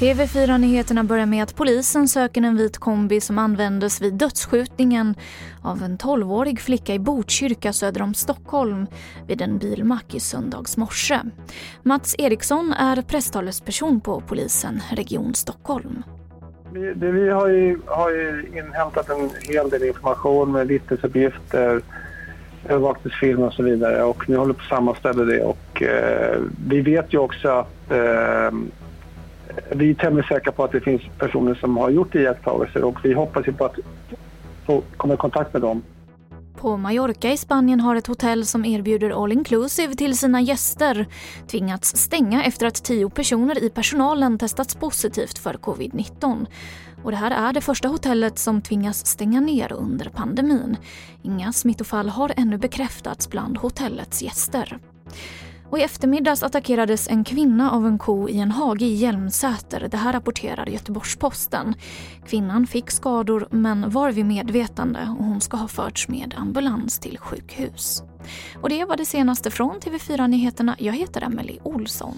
TV4-nyheterna börjar med att polisen söker en vit kombi som användes vid dödsskjutningen av en 12-årig flicka i Botkyrka söder om Stockholm vid en bilmack i söndags morse. Mats Eriksson är presstalesperson på polisen Region Stockholm. Vi, det, vi har, ju, har ju inhämtat en hel del information med vittnesuppgifter, övervakningsfilm och så vidare och nu håller på att sammanställa det och eh, vi vet ju också att eh, vi är tämligen säkra på att det finns personer som har gjort iakttagelser och vi hoppas ju på att få komma i kontakt med dem. På Mallorca i Spanien har ett hotell som erbjuder all inclusive till sina gäster tvingats stänga efter att tio personer i personalen testats positivt för covid-19. Och det här är det första hotellet som tvingas stänga ner under pandemin. Inga smittofall har ännu bekräftats bland hotellets gäster. Och I eftermiddags attackerades en kvinna av en ko i en hage i Hjälmsäter. Det här rapporterar Göteborgs-Posten. Kvinnan fick skador men var vid medvetande och hon ska ha förts med ambulans till sjukhus. Och det var det senaste från TV4 Nyheterna. Jag heter Emily Olsson.